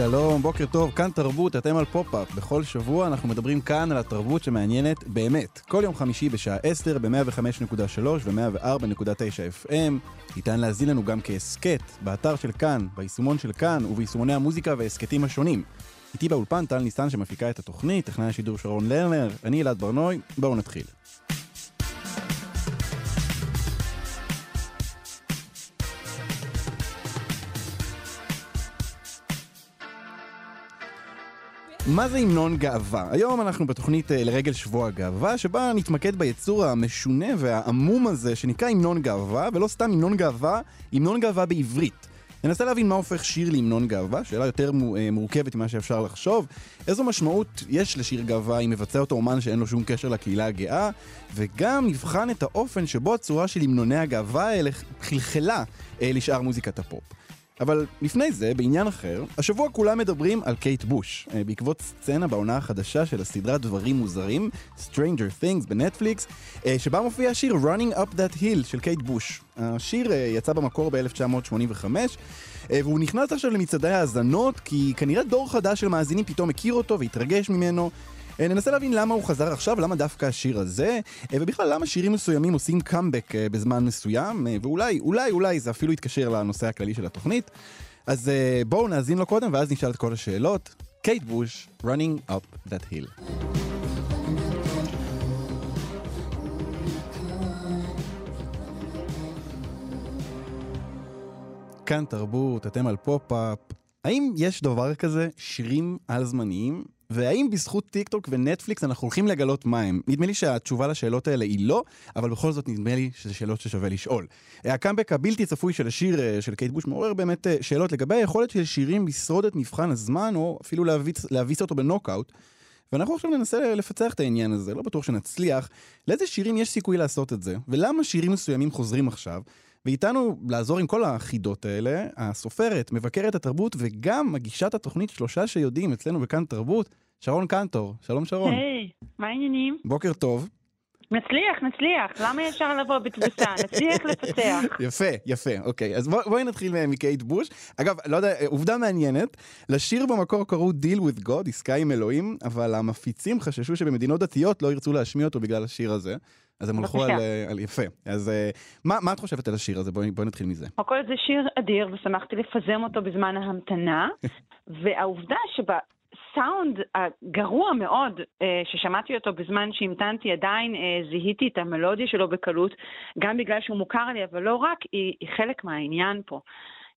שלום, בוקר טוב, כאן תרבות, אתם על פופ-אפ. בכל שבוע אנחנו מדברים כאן על התרבות שמעניינת באמת. כל יום חמישי בשעה 10 ב-105.3 ו-104.9 FM. ניתן להזין לנו גם כהסכת, באתר של כאן, ביישומון של כאן וביישומוני המוזיקה וההסכתים השונים. איתי באולפן טל ניסן שמפיקה את התוכנית, טכנאי השידור שרון לרנר, אני אלעד ברנוי, בואו נתחיל. מה זה המנון גאווה? היום אנחנו בתוכנית אה, לרגל שבוע הגאווה, שבה נתמקד ביצור המשונה והעמום הזה שנקרא המנון גאווה, ולא סתם המנון גאווה, המנון גאווה בעברית. ננסה להבין מה הופך שיר להמנון גאווה, שאלה יותר אה, מורכבת ממה שאפשר לחשוב. איזו משמעות יש לשיר גאווה אם מבצע אותו אומן שאין לו שום קשר לקהילה הגאה, וגם נבחן את האופן שבו הצורה של המנוני הגאווה האלה חלחלה אה, לשאר מוזיקת הפופ. אבל לפני זה, בעניין אחר, השבוע כולם מדברים על קייט בוש, אה, בעקבות סצנה בעונה החדשה של הסדרה דברים מוזרים, Stranger Things בנטפליקס, אה, שבה מופיע השיר Running Up That Hill של קייט בוש. השיר אה, יצא במקור ב-1985, והוא נכנס עכשיו למצעדי האזנות, כי כנראה דור חדש של מאזינים פתאום מכיר אותו והתרגש ממנו. אה, ננסה להבין למה הוא חזר עכשיו, למה דווקא השיר הזה, אה, ובכלל למה שירים מסוימים עושים קאמבק אה, בזמן מסוים, ואולי, אולי, אולי זה אפילו יתקשר לנושא הכללי של התוכנית. אז בואו נאזין לו קודם ואז נשאל את כל השאלות. קייט בוש, running up that hill. כאן תרבות, אתם על פופ-אפ. האם יש דבר כזה שירים על-זמניים? והאם בזכות טיקטוק ונטפליקס אנחנו הולכים לגלות מה הם? נדמה לי שהתשובה לשאלות האלה היא לא, אבל בכל זאת נדמה לי שזה שאלות ששווה לשאול. הקאמבק הבלתי צפוי של השיר אה, של קייט בוש מעורר באמת אה, שאלות לגבי היכולת של שירים לשרוד את מבחן הזמן, או אפילו להביס, להביס אותו בנוקאוט. ואנחנו עכשיו ננסה לפצח את העניין הזה, לא בטוח שנצליח. לאיזה שירים יש סיכוי לעשות את זה, ולמה שירים מסוימים חוזרים עכשיו. ואיתנו לעזור עם כל החידות האלה, הסופרת, מבקרת התרבות וגם מגישת התוכנית שלושה שיודעים אצלנו בכאן תרבות, שרון קנטור. שלום שרון. היי, hey, מה העניינים? בוקר טוב. נצליח, נצליח, למה ישר לבוא בתבוסה? נצליח לפצח. יפה, יפה, אוקיי. אז בוא, בואי נתחיל מקייט בוש. אגב, לא יודע, עובדה מעניינת, לשיר במקור קראו Deal with God, עסקה עם אלוהים, אבל המפיצים חששו שבמדינות דתיות לא ירצו להשמיע אותו בגלל השיר הזה. אז הם הלכו על, על יפה. אז אה, מה, מה את חושבת על השיר הזה? בואי, בואי נתחיל מזה. קודם כל זה שיר אדיר, ושמחתי לפזם אותו בזמן ההמתנה, והעובדה שבה... הסאונד הגרוע מאוד אה, ששמעתי אותו בזמן שהמתנתי, עדיין אה, זיהיתי את המלודיה שלו בקלות, גם בגלל שהוא מוכר לי, אבל לא רק, היא, היא חלק מהעניין פה.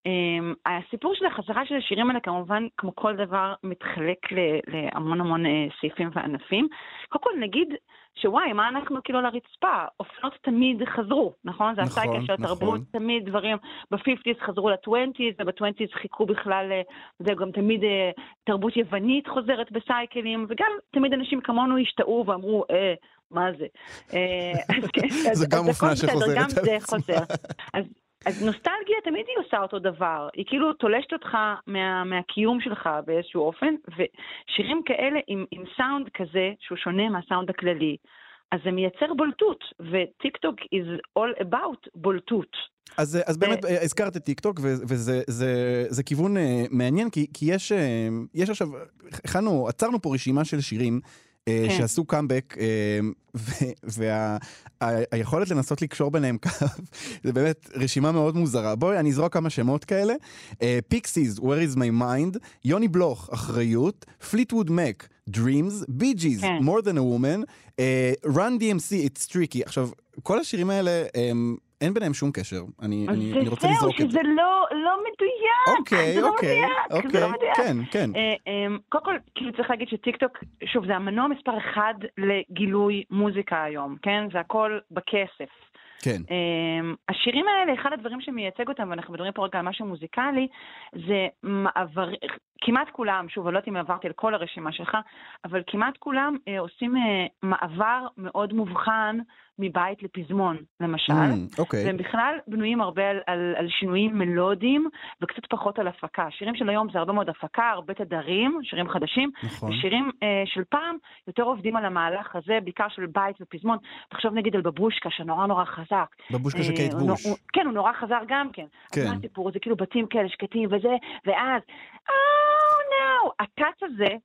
Um, הסיפור של החזרה של השירים האלה כמובן, כמו כל דבר, מתחלק להמון המון uh, סעיפים וענפים. קודם כל נגיד שוואי, מה אנחנו כאילו על הרצפה? אופנות תמיד חזרו, נכון? זה נכון, הסייקל של התרבות, נכון. תמיד דברים ב-50's חזרו ל-20's, וב-20's חיכו בכלל, אה, זה גם תמיד אה, תרבות יוונית חוזרת בסייקלים, וגם תמיד אנשים כמונו השתאו ואמרו, אה, מה זה? אז, כן, זה גם אופנה שחוזרת. גם זה חוזר. אז נוסטלגיה תמיד היא עושה אותו דבר, היא כאילו תולשת אותך מה, מהקיום שלך באיזשהו אופן, ושירים כאלה עם, עם סאונד כזה, שהוא שונה מהסאונד הכללי, אז זה מייצר בולטות, וטיק טוק is all about בולטות. אז, אז באמת הזכרת את טיקטוק, וזה זה, זה כיוון אה, מעניין, כי, כי יש, אה, יש עכשיו, הכנו, עצרנו פה רשימה של שירים כן. שעשו קאמבק, אה, והיכולת לנסות לקשור ביניהם קו, זה באמת רשימה מאוד מוזרה. בואי, אני אזרוק כמה שמות כאלה. פיקסיס, אה, Where is my mind, יוני בלוך, אחריות, פליטווד מק, Dreams, Bee Gees, כן. More than a woman, uh, Run DMC, It's tricky. עכשיו, כל השירים האלה הם... אין ביניהם שום קשר. אני, אני, אני רוצה לזרוק את זה. זהו, שזה לא, לא מדויק. אוקיי, זה אוקיי, לא אוקיי, לא מדויק. כן, כן. אה, אה, קודם כל, כאילו צריך להגיד שטיקטוק, שוב, זה המנוע מספר אחד לגילוי מוזיקה היום, כן? זה הכל בכסף. כן. אמ, השירים האלה, אחד הדברים שמייצג אותם, ואנחנו מדברים פה רגע על משהו מוזיקלי, זה מעבר, כמעט כולם, שוב, אני לא יודעת אם עברתי על כל הרשימה שלך, אבל כמעט כולם אה, עושים אה, מעבר מאוד מובחן מבית לפזמון, למשל. Mm, אוקיי. והם בכלל בנויים הרבה על, על, על שינויים מלודיים וקצת פחות על הפקה. שירים של היום זה הרבה מאוד הפקה, הרבה תדרים, שירים חדשים. נכון. ושירים אה, של פעם יותר עובדים על המהלך הזה, בעיקר של בית ופזמון. תחשוב נגיד על בבושקה, שנורא נורא חזק. בבושקה של אה, קייט הוא, בוש. הוא, כן, הוא נורא חזר גם כן. כן. מה הסיפור? זה כאילו בתים כאלה שקטים וזה, ואז, Oh no! הטאץ' הזה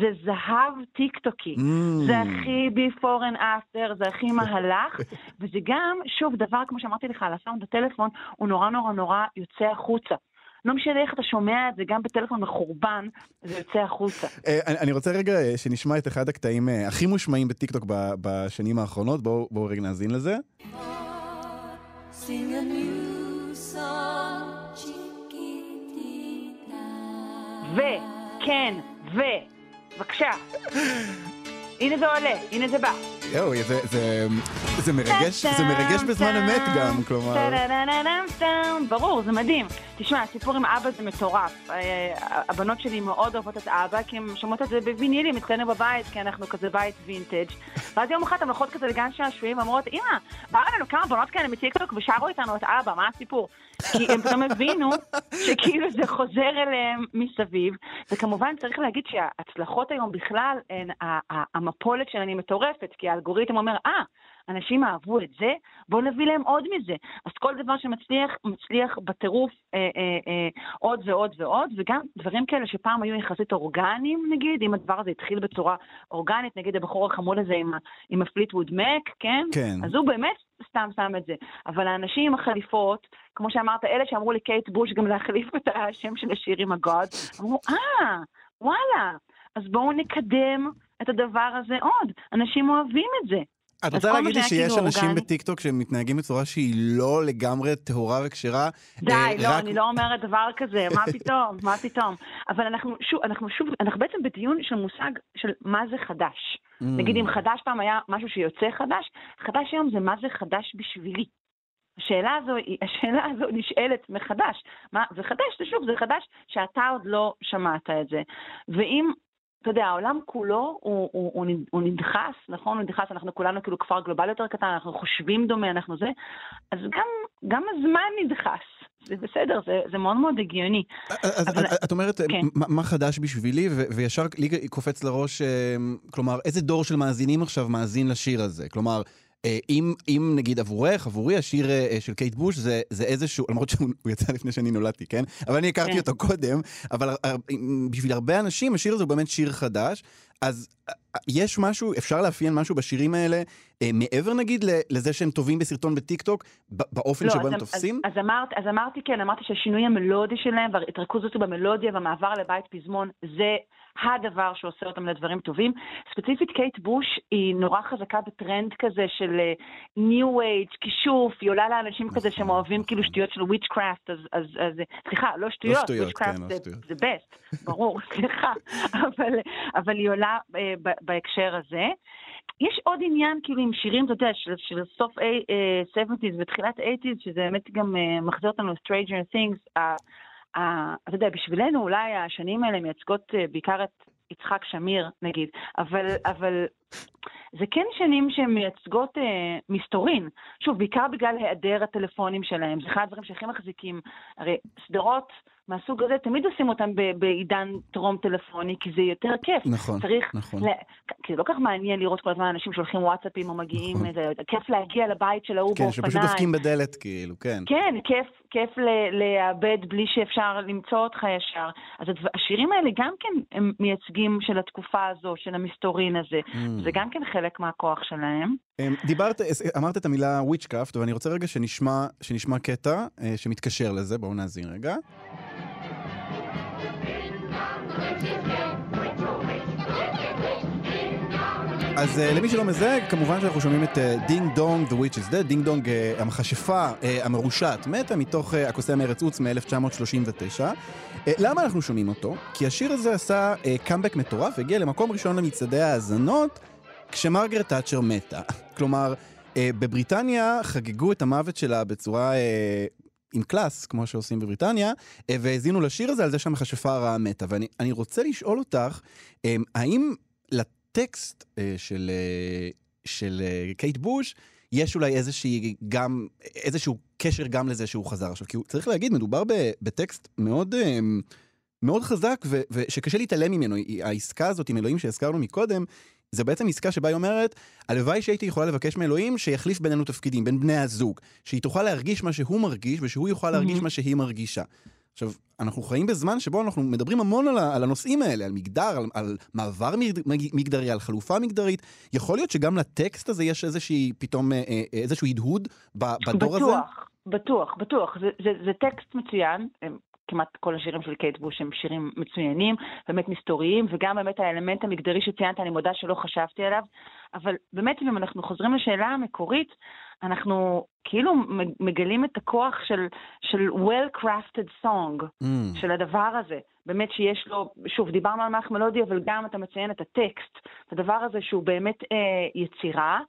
זה זהב טיקטוקי. Mm. זה הכי before and after, זה הכי מהלך, וזה גם, שוב, דבר, כמו שאמרתי לך, על הסאונד בטלפון, הוא נורא נורא נורא יוצא החוצה. לא משנה איך אתה שומע את זה, גם בטלפון מחורבן, זה יוצא החוצה. אה, אני- רוצה רגע אה, שנשמע את אחד הקטעים אה, הכי מושמעים בטיקטוק ב- בשנים האחרונות. בואו רגע נאזין לזה. Sing a new song, chiquitita. ו, כן, ו, בבקשה. הנה זה עולה, הנה זה בא. יואו, זה- זה- זה מרגש זה מרגש בזמן אמת גם, כלומר... ברור, זה מדהים. תשמע, הסיפור עם אבא זה מטורף. הבנות שלי מאוד אוהבות את אבא, כי הן שומעות את זה בווינילים אצלנו בבית, כי אנחנו כזה בית וינטג'. ואז יום אחד הן הולכות כזה לגן שעשועים ואומרות, אמא, באו לנו כמה בנות כאלה מטיקטוק ושרו איתנו את אבא, מה הסיפור? כי הם פתאום הבינו שכאילו זה חוזר אליהם מסביב. וכמובן צריך להגיד שההצלחות היום בכלל, הן, המפולת שלהן היא מטורפת, כי האלגוריתם אומר, אה, אנשים אהבו את זה, בואו נביא להם עוד מזה. אז כל דבר שמצליח, מצליח בטירוף אה, אה, אה, עוד ועוד ועוד, וגם דברים כאלה שפעם היו יחסית אורגניים, נגיד, אם הדבר הזה התחיל בצורה אורגנית, נגיד הבחור החמוד הזה עם, עם הפליטווד מק, כן? כן. אז הוא באמת סתם שם את זה. אבל האנשים עם החליפות, כמו שאמרת, אלה שאמרו לקייט בוש גם להחליף את השם של השיר עם ה God, אמרו, אה, וואלה, אז בואו נקדם את הדבר הזה עוד. אנשים אוהבים את זה. את רוצה להגיד לי שיש כאילו אנשים אורגני. בטיקטוק שמתנהגים בצורה שהיא לא לגמרי טהורה וכשרה? די, אה, לא, רק- אני לא אומרת דבר כזה, מה פתאום, מה פתאום. אבל אנחנו שוב, אנחנו שוב, אנחנו בעצם בדיון של מושג של מה זה חדש. Mm. נגיד אם חדש פעם היה משהו שיוצא חדש, חדש היום זה מה זה חדש בשבילי. השאלה הזו, השאלה הזו נשאלת מחדש. מה, וחדש שוב, זה חדש שאתה עוד לא שמעת את זה. ואם, אתה יודע, העולם כולו הוא, הוא, הוא, הוא נדחס, נכון? הוא נדחס, אנחנו כולנו כאילו כפר גלובלי יותר קטן, אנחנו חושבים דומה, אנחנו זה, אז גם, גם הזמן נדחס. זה בסדר, זה, זה מאוד מאוד הגיוני. אז אבל- את- את אומרת, כן. מה מה חדש בשבילי, ו- וישר לי קופץ לראש, אה, כלומר, איזה דור של מאזינים עכשיו מאזין לשיר הזה? כלומר, אם, אם נגיד עבורך, עבורי, השיר אה, של קייט בוש זה, זה איזשהו, למרות שהוא הוא יצא לפני שאני נולדתי, כן? אבל אני הכרתי כן. אותו קודם, אבל בשביל הרבה אנשים השיר הזה הוא באמת שיר חדש, אז אה, יש משהו, אפשר לאפיין משהו בשירים האלה, אה, מעבר נגיד לזה שהם טובים בסרטון בטיקטוק, באופן שבו לא, אז, הם תופסים? אז, אז, אמרת, אז אמרתי כן, אמרתי שהשינוי המלודי שלהם וההתרכזות הזו במלודיה והמעבר לבית פזמון זה הדבר שעושה אותם לדברים טובים. ספציפית קייט בוש היא נורא חזקה בטרנד כזה של New Age, כישוף, היא עולה לאנשים כזה שהם אוהבים כאילו שטויות של witchcraft, אז, אז, אז סליחה, לא שטויות, שטויות, witchcraft כן, לא זה, שטויות. זה best, ברור, סליחה, אבל, אבל היא עולה אה, ב- בהקשר הזה. יש עוד עניין כאילו עם שירים, אתה יודע, של, של סוף אה, 70's ותחילת 80's, שזה באמת גם אה, מחזיר אותנו ל-Stranger Things. ה- אתה יודע, בשבילנו אולי השנים האלה מייצגות אה, בעיקר את יצחק שמיר, נגיד, אבל, אבל זה כן שנים שהן מייצגות אה, מסתורין. שוב, בעיקר בגלל היעדר הטלפונים שלהם. זה אחד הדברים שהכי מחזיקים. הרי סדרות מהסוג הזה, תמיד עושים אותם ב- בעידן טרום טלפוני, כי זה יותר כיף. נכון, צריך, נכון. ל... כי זה לא כך מעניין לראות כל הזמן אנשים שולחים וואטסאפים או מגיעים, נכון. זה כיף להגיע לבית של ההוא כן, באופניים. שפשוט דופקים בדלת, כאילו, כן. כן, כיף, כיף ל- לאבד בלי שאפשר למצוא אותך ישר. אז השירים האלה גם כן הם מייצגים של התקופה הזו, של המסתורין הזה. Mm. זה גם כן חלק מהכוח שלהם. אמ, דיברת, אמרת את המילה וויצ'קראפט, ואני רוצה רגע שנשמע, שנשמע קטע אה, שמתקשר לזה, בואו נאזין רגע. אז uh, למי שלא מזהה, כמובן שאנחנו שומעים את Ding Dong, The Witch is Dead, Ding Dong, uh, המכשפה uh, המרושעת, מתה מתוך uh, הקוסם ארץ עוץ מ-1939. Uh, למה אנחנו שומעים אותו? כי השיר הזה עשה uh, קאמבק מטורף, הגיע למקום ראשון למצעדי ההאזנות, כשמרגרט תאצ'ר מתה. כלומר, אה, בבריטניה חגגו את המוות שלה בצורה... אה, עם קלאס, כמו שעושים בבריטניה, אה, והאזינו לשיר הזה על זה שהמכשפה הרעה מתה. ואני אני רוצה לשאול אותך, אה, האם לטקסט אה, של, אה, של אה, קייט בוש, יש אולי איזושהי גם, איזשהו קשר גם לזה שהוא חזר עכשיו? כי הוא, צריך להגיד, מדובר ב, בטקסט מאוד... מאוד חזק, ו- ושקשה להתעלם ממנו. העסקה הזאת עם אלוהים שהזכרנו מקודם, זה בעצם עסקה שבה היא אומרת, הלוואי שהייתי יכולה לבקש מאלוהים שיחליף בינינו תפקידים, בין בני הזוג. שהיא תוכל להרגיש מה שהוא מרגיש, ושהוא יוכל להרגיש Mhm. מה שהיא מרגישה. עכשיו, אנחנו חיים בזמן שבו אנחנו מדברים המון על, על הנושאים האלה, על מגדר, על, על מעבר מגד- מג- מגדרי, על חלופה מגדרית. יכול להיות שגם לטקסט הזה יש איזושהי, פתאום, אה, אה, איזשהו הדהוד בדור הזה? בטוח, בטוח, בטוח. זה, זה, זה טקסט מצוין. כמעט כל השירים של קייט בוש הם שירים מצוינים, באמת מסתוריים, וגם באמת האלמנט המגדרי שציינת, אני מודה שלא חשבתי עליו. אבל באמת, אם אנחנו חוזרים לשאלה המקורית, אנחנו כאילו מגלים את הכוח של, של well-crafted song, Mm, של הדבר הזה. באמת שיש לו, שוב, דיברנו על מערך מלודי, אבל גם אתה מציין את הטקסט, את הדבר הזה שהוא באמת אה, יצירה.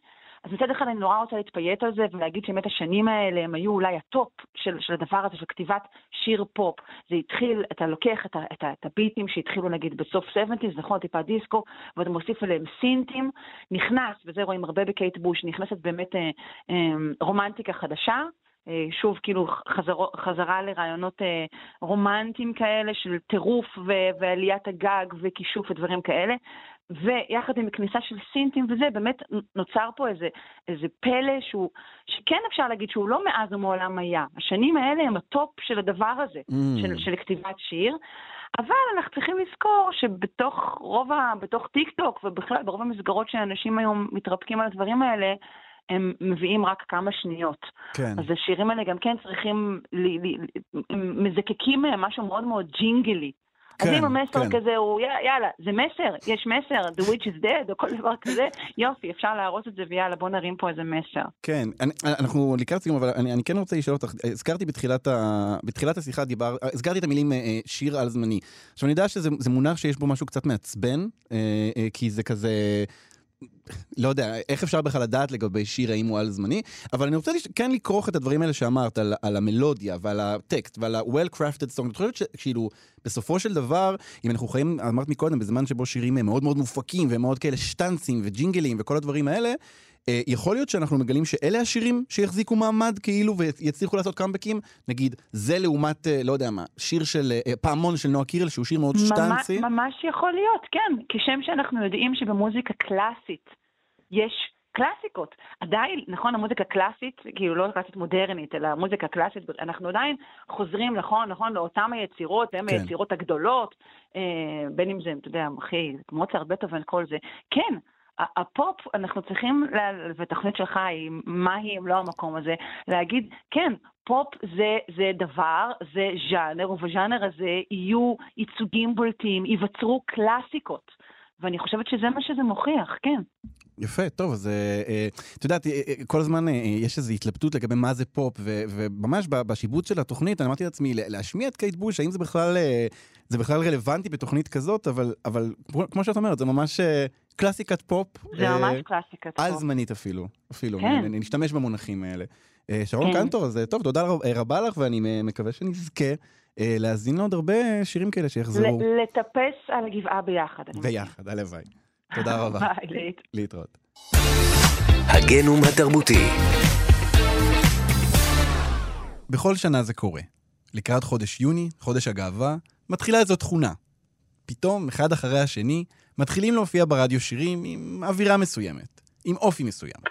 אז מצד אחד אני נורא רוצה להתפייט על זה ולהגיד שבאמת השנים האלה הם היו אולי ה top של, של הדבר הזה, של כתיבת שיר פופ. זה התחיל, אתה לוקח את, ה, את, ה, את הביטים שהתחילו נגיד בסוף 70's, נכון, טיפה דיסקו, ואתה מוסיף עליהם סינטים, נכנס, וזה רואים הרבה בקייט בוש, נכנסת באמת אה, אה, רומנטיקה חדשה. אה, שוב, כאילו חזרו, חזרה לרעיונות אה, רומנטיים כאלה של טירוף ו- ועליית הגג וכישוף ודברים כאלה. ויחד עם כניסה של סינטים וזה, באמת נוצר פה איזה, איזה פלא שהוא, שכן אפשר להגיד שהוא לא מאז ומעולם היה. השנים האלה הם ה top של הדבר הזה, mm. של, של כתיבת שיר. אבל אנחנו צריכים לזכור שבתוך רוב ה... בתוך טיק טוק ובכלל ברוב המסגרות שאנשים היום מתרפקים על הדברים האלה, הם מביאים רק כמה שניות. כן. אז השירים האלה גם כן צריכים, ל, ל, מזקקים מהם משהו מאוד מאוד ג'ינגלי. אז כן, אם המסר כן. כזה הוא, "יא- יאללה, זה מסר, יש מסר, the witch is dead, או כל דבר כזה, יופי, אפשר להרוס את זה, ויאללה, בוא נרים פה איזה מסר. כן, אני, אנחנו לקראת סיום, אבל אני, אני כן רוצה לשאול אותך, הזכרתי בתחילת, ה, בתחילת השיחה, דיבר, הזכרתי את המילים אה, אה, שיר על זמני. עכשיו, אני יודע שזה זה מונח שיש בו משהו קצת מעצבן, אה, כי זה כזה... לא יודע, איך אפשר בכלל לדעת לגבי שיר האם הוא על זמני, אבל אני רוצה לש... כן לכרוך את הדברים האלה שאמרת, על, על המלודיה ועל הטקסט ועל ה-well-crafted song. את חושבת שכאילו, בסופו של דבר, אם אנחנו חיים, אמרת מקודם, בזמן שבו שירים הם מאוד מאוד מופקים והם מאוד כאלה שטנצים וג'ינגלים וכל הדברים האלה, יכול להיות שאנחנו מגלים שאלה השירים שיחזיקו מעמד כאילו ויצליחו לעשות קאמבקים? נגיד, זה לעומת, אה, לא יודע מה, שיר של, אה, פעמון של נועה קירל, שהוא שיר מאוד שטנצי. ממש, יכול להיות, כן. כשם שאנחנו יודעים שבמוזיקה קלאסית יש קלאסיקות. עדיין, נכון, המוזיקה קלאסית, כאילו לא קלאסית מודרנית, אלא מוזיקה קלאסית, אנחנו עדיין חוזרים, נכון, נכון, לאותן היצירות, הן כן. היצירות הגדולות, אה, בין אם זה, אתה יודע, אחי, מוצרט, בטהובן, כל זה. כן, הפופ, אנחנו צריכים, והתוכנית שלך מה היא אם לא המקום הזה, להגיד, כן, פופ זה, זה דבר, זה ז'אנר, ובז'אנר הזה יהיו ייצוגים בולטים, ייווצרו קלאסיקות. ואני חושבת שזה מה שזה מוכיח, כן. יפה, טוב, אז אה, אה, את יודעת, אה, כל הזמן יש איזו התלבטות לגבי מה זה פופ, וממש בשיבוץ של התוכנית, אני אמרתי לעצמי, להשמיע את קייט בוש, האם זה בכלל, זה בכלל רלוונטי בתוכנית כזאת, אבל, אבל כמו- שאת אומרת, זה ממש קלאסיקת פופ. זה אה, ממש קלאסיקת על פופ. זמנית אפילו, אפילו, כן. נ- נשתמש במונחים האלה. אה, שרון כן. קנטור, אז אה, טוב, תודה רב- רבה לך, ואני מקווה שנזכה להאזין לעוד הרבה שירים כאלה שיחזרו לטפס על הגבעה ביחד. אני ביחד, הלוואי. תודה רבה, ביי. להתראות. הגנום התרבותי. בכל שנה זה קורה. לקראת חודש יוני, חודש הגאווה, מתחילה איזו תכונה. פתאום, אחד אחרי השני, מתחילים להופיע ברדיו שירים עם אווירה מסוימת, עם אופי מסוים.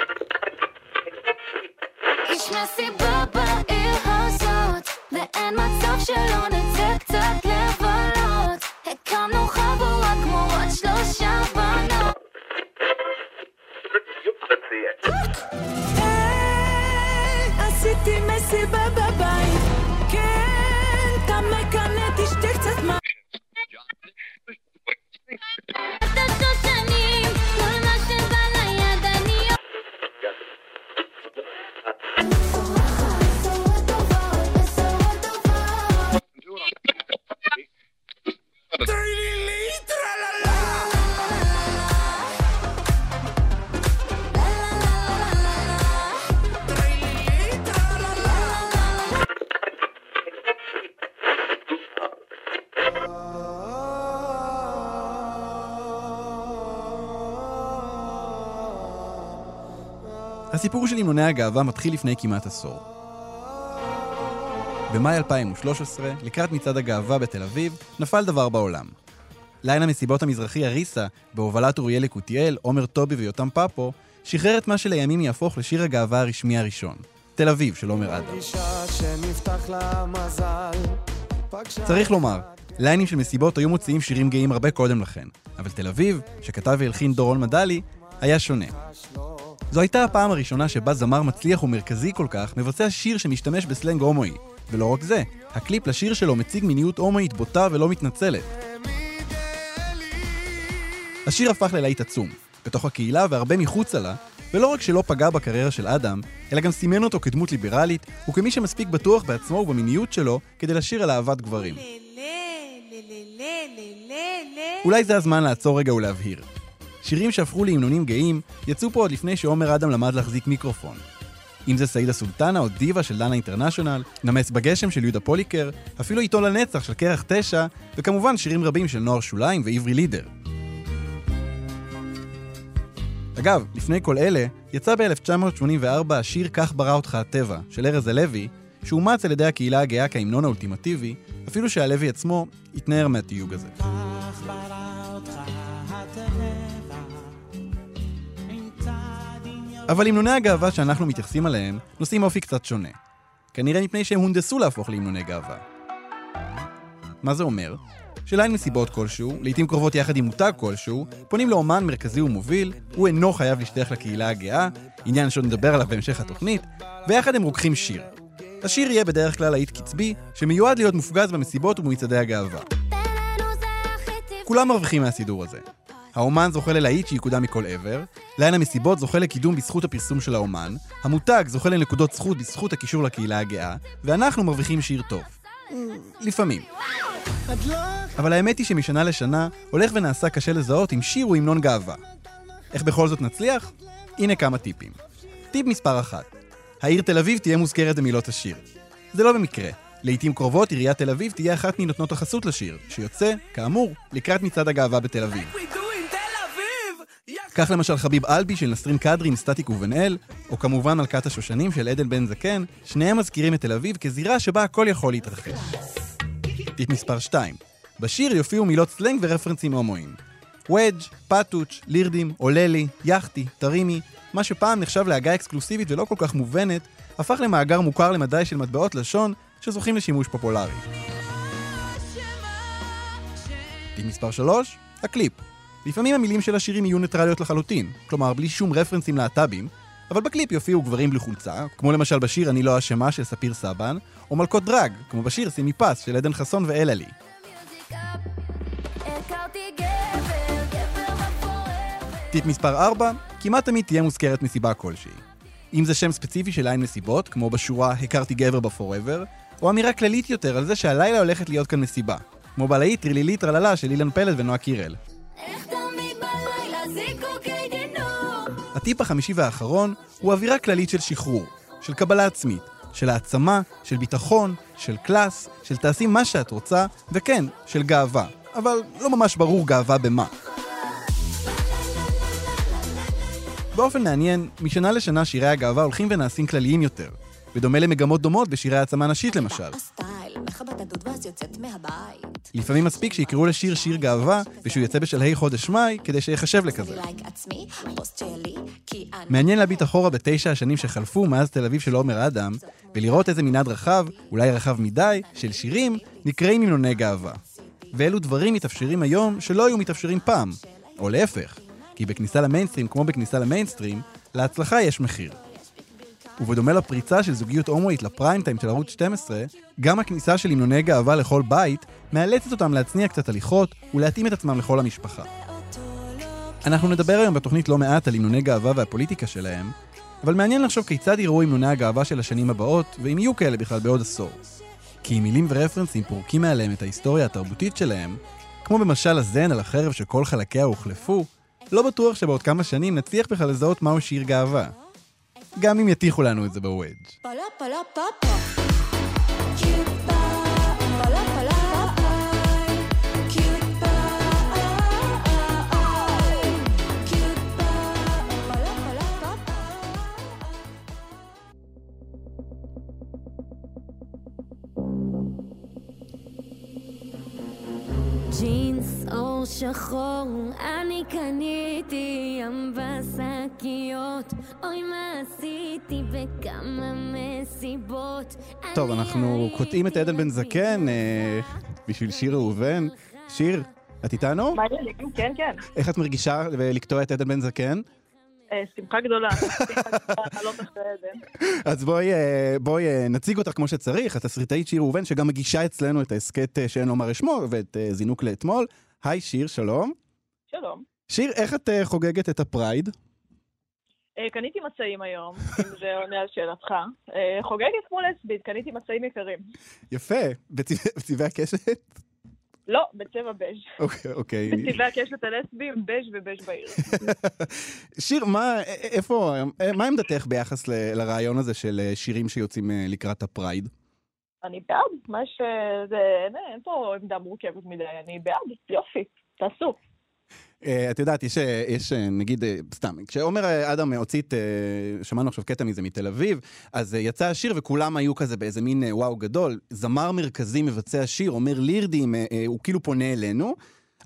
יש מסיבה בעיר הזאת, ואין מצב שלא נצא קצת לבלות. הקמנו חבורה כמו עוד שלושה בנות. הסיפור של המנוני הגאווה מתחיל לפני כמעט עשור. במאי 2013, לקראת מצעד הגאווה בתל אביב, נפל דבר בעולם. ליין המסיבות המזרחי אריסה, בהובלת אוריאל יקותיאל, עומר טובי ויותם פפו, שחרר את מה שלימים יהפוך לשיר הגאווה הרשמי הראשון, תל אביב של עומר אדם. צריך לומר, ליינים של מסיבות היו מוציאים שירים גאים הרבה קודם לכן, אבל תל אביב, שכתב והלחין דורון מדלי, היה שונה. זו הייתה הפעם הראשונה שבה זמר מצליח ומרכזי כל כך מבצע שיר שמשתמש בסלנג הומואי. ולא רק זה, הקליפ לשיר שלו מציג מיניות הומואית בוטה ולא מתנצלת. השיר הפך ללהיט עצום, בתוך הקהילה והרבה מחוצה לה, ולא רק שלא פגע בקריירה של אדם, אלא גם סימן אותו כדמות ליברלית, וכמי שמספיק בטוח בעצמו ובמיניות שלו כדי לשיר על אהבת גברים. אולי זה הזמן לעצור רגע ולהבהיר. שירים שהפכו להמנונים גאים, יצאו פה עוד לפני שעומר אדם למד להחזיק מיקרופון. אם זה סעידה סולטנה או דיווה של דנה אינטרנשיונל, נמס בגשם של יהודה פוליקר, אפילו עיתו לנצח של קרח תשע, וכמובן שירים רבים של נוער שוליים ועברי לידר. אגב, לפני כל אלה, יצא ב-1984 השיר "כך ברא אותך הטבע" של ארז הלוי, שאומץ על ידי הקהילה הגאה כהמנון האולטימטיבי, אפילו שהלוי עצמו התנער מהתיוג הזה. אבל המנוני הגאווה שאנחנו מתייחסים אליהם נושאים אופי קצת שונה. כנראה מפני שהם הונדסו להפוך להמנוני גאווה. מה זה אומר? שליין מסיבות כלשהו, לעיתים קרובות יחד עם מותג כלשהו, פונים לאומן מרכזי ומוביל, הוא אינו חייב להשתייך לקהילה הגאה, עניין שעוד נדבר עליו בהמשך התוכנית, ויחד הם רוקחים שיר. השיר יהיה בדרך כלל להיט קצבי, שמיועד להיות מופגז במסיבות ובמצעדי הגאווה. כולם מרוויחים מהסידור הזה. האומן זוכה ללהיט שיקודם מכל עבר, ליין המסיבות זוכה לקידום בזכות הפרסום של האומן, המותג זוכה לנקודות זכות בזכות הקישור לקהילה הגאה, ואנחנו מרוויחים שיר טוב. לפעמים. אבל האמת היא שמשנה לשנה הולך ונעשה קשה לזהות אם שיר הוא המנון גאווה. איך בכל זאת נצליח? הנה כמה טיפים. טיפ מספר אחת העיר תל אביב תהיה מוזכרת במילות השיר. זה לא במקרה. לעיתים קרובות עיריית תל אביב תהיה אחת מנותנות החסות לשיר, שיוצא, כאמור, לקראת מצעד הגאווה בתל אביב. כך למשל חביב אלבי של נסרין קדרי עם סטטיק ובן אל, או כמובן מלכת השושנים של עדן בן זקן, שניהם מזכירים את תל אביב כזירה שבה הכל יכול להתרחש. טיפ מספר 2 בשיר יופיעו מילות סלנג ורפרנסים הומואיים. וודג', פטוץ', לירדים, עוללי, אוחצ'י, תרימי, מה שפעם נחשב להגה אקסקלוסיבית ולא כל כך מובנת, הפך למאגר מוכר למדי של מטבעות לשון שזוכים לשימוש פופולרי. טיפ מספר 3 הקליפ. לפעמים המילים של השירים יהיו ניטרליות לחלוטין, כלומר בלי שום רפרנסים להט"בים, אבל בקליפ יופיעו גברים בלי חולצה, כמו למשל בשיר "אני לא אשמה" של ספיר סבן, או מלכות דרג, כמו בשיר "שימי פס" של עדן חסון ואלה לי. טיפ מספר 4, כמעט תמיד תהיה מוזכרת מסיבה כלשהי. אם זה שם ספציפי של ליין מסיבות, כמו בשורה "הכרתי גבר בפוראבר", או אמירה כללית יותר על זה שהלילה הולכת להיות כאן מסיבה, כמו בלהיט טרלילי טרללה של אילן פלד ונועה קירל. איך תמיד בלילה זיקוקי דינור הטיפ החמישי והאחרון הוא אווירה כללית של שחרור, של קבלה עצמית, של העצמה, של ביטחון, של קלאס, של תעשי מה שאת רוצה, וכן, של גאווה. אבל לא ממש ברור גאווה במה. באופן מעניין, משנה לשנה שירי הגאווה הולכים ונעשים כלליים יותר, בדומה למגמות דומות בשירי העצמה נשית למשל. מכבת הדודבז יוצאת מהבית לפעמים מספיק שיקראו לשיר שיר גאווה, ושהוא יצא בשלהי חודש מאי, כדי שיחשב לכזה. מעניין להביט אחורה בתשע השנים שחלפו מאז תל אביב של עומר אדם, ולראות איזה מנעד רחב, אולי רחב מדי, של שירים נקראים המנוני גאווה. ואלו דברים מתאפשרים היום שלא היו מתאפשרים פעם, או להפך, כי בכניסה למיינסטרים, כמו בכניסה למיינסטרים, להצלחה יש מחיר. ובדומה לפריצה של זוגיות הומואית לפריים טיים של ערוץ 12, גם הכניסה של המנוני גאווה לכל בית, מאלצת אותם להצניע קצת הליכות ולהתאים את עצמם לכל המשפחה. אנחנו נדבר היום בתוכנית לא מעט על המנוני גאווה והפוליטיקה שלהם, אבל מעניין לחשוב כיצד יראו המנוני הגאווה של השנים הבאות, ואם יהיו כאלה בכלל בעוד עשור. כי אם מילים ורפרנסים פורקים מעליהם את ההיסטוריה התרבותית שלהם, כמו במשל הזן על החרב שכל חלקיה הוחלפו, לא בטוח שבעוד כמה שנים נצליח בכלל לזהות מהו שיר גאווה. גם אם יטיחו לנו את זה בוודג'. ג'ינס שחור, אני קניתי ים בשקיות, אוי מה עשיתי בכמה מסיבות. טוב, אני אנחנו הייתי קוטעים את עדן בן זקן אה, בשביל שיר ראובן. שיר, את איתנו? מה העניינים? כן, כן. איך את מרגישה לקטוע את עדן בן זקן? אה, שמחה גדולה. עדן. אז בואי, אה, בואי נציג אותך כמו שצריך, התסריטאית שיר ראובן, שגם מגישה אצלנו את ההסכת שאין לומר אשמו, ואת אה, זינוק לאתמול. היי שיר, שלום. שלום. שיר, איך את חוגגת את הפרייד? אה, קניתי מצעים היום, אם זה עונה על שאלתך. אה, חוגגת כמו לסבית, קניתי מצעים יקרים. יפה. בצבע- בצבעי הקשת? לא, בצבע בז'. אוקיי, אוקיי. בצבעי הקשת הלסביים, בז' ובז' בעיר. שיר, מה, א- א- איפה, אה, מה עמדתך ביחס לרעיון הזה של אה, שירים שיוצאים אה, לקראת הפרייד? אני בעד, מה ש... זה... אין, אין פה עמדה מורכבת מדי, אני בעד, יופי, תעשו. אה, את יודעת, יש, אה, יש אה, נגיד, סתם, כשעומר אדם הוציא את, שמענו עכשיו קטע מזה מתל אביב, אז יצא השיר וכולם היו כזה באיזה מין וואו גדול. זמר מרכזי מבצע שיר, אומר לירדים, אה, הוא כאילו פונה אלינו.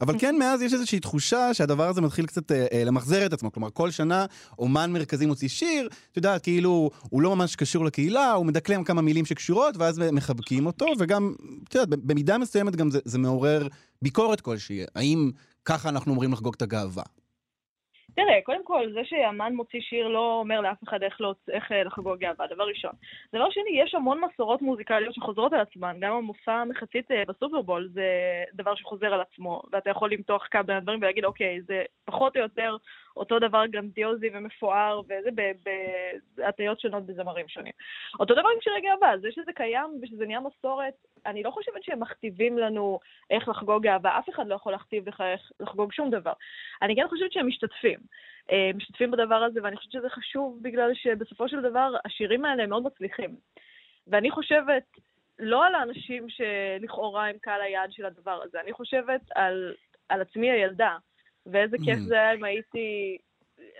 אבל כן, מאז יש איזושהי תחושה שהדבר הזה מתחיל קצת אה, למחזר את עצמו. כלומר, כל שנה אומן מרכזי מוציא שיר, את יודעת, כאילו, הוא לא ממש קשור לקהילה, הוא מדקלם כמה מילים שקשורות, ואז מחבקים אותו, וגם, את יודעת, במידה מסוימת גם זה, זה מעורר ביקורת כלשהי. האם ככה אנחנו אומרים לחגוג את הגאווה? תראה, קודם כל, זה שאמן מוציא שיר לא אומר לאף אחד איך, לא, איך אה, לחגוג גאווה, דבר ראשון. דבר שני, יש המון מסורות מוזיקליות שחוזרות על עצמן, גם המופע המחצית אה, בסופרבול זה דבר שחוזר על עצמו, ואתה יכול למתוח כמה בין הדברים ולהגיד, אוקיי, זה פחות או יותר אותו דבר גרנדיוזי ומפואר, וזה בהטיות שונות בזמרים שונים. אותו דבר עם שירי גאווה, זה שזה קיים ושזה נהיה מסורת, אני לא חושבת שהם מכתיבים לנו איך לחגוג גאווה, אף אחד לא יכול להכתיב לך איך לחגוג שום דבר. אני כן חושבת שהם משתתפים. אה, משתתפים בדבר הזה, ואני חושבת שזה חשוב בגלל שבסופו של דבר השירים האלה הם מאוד מצליחים. ואני חושבת לא על האנשים שלכאורה הם קהל היעד של הדבר הזה, אני חושבת על, על עצמי הילדה, ואיזה כיף Mm. זה היה אם הייתי,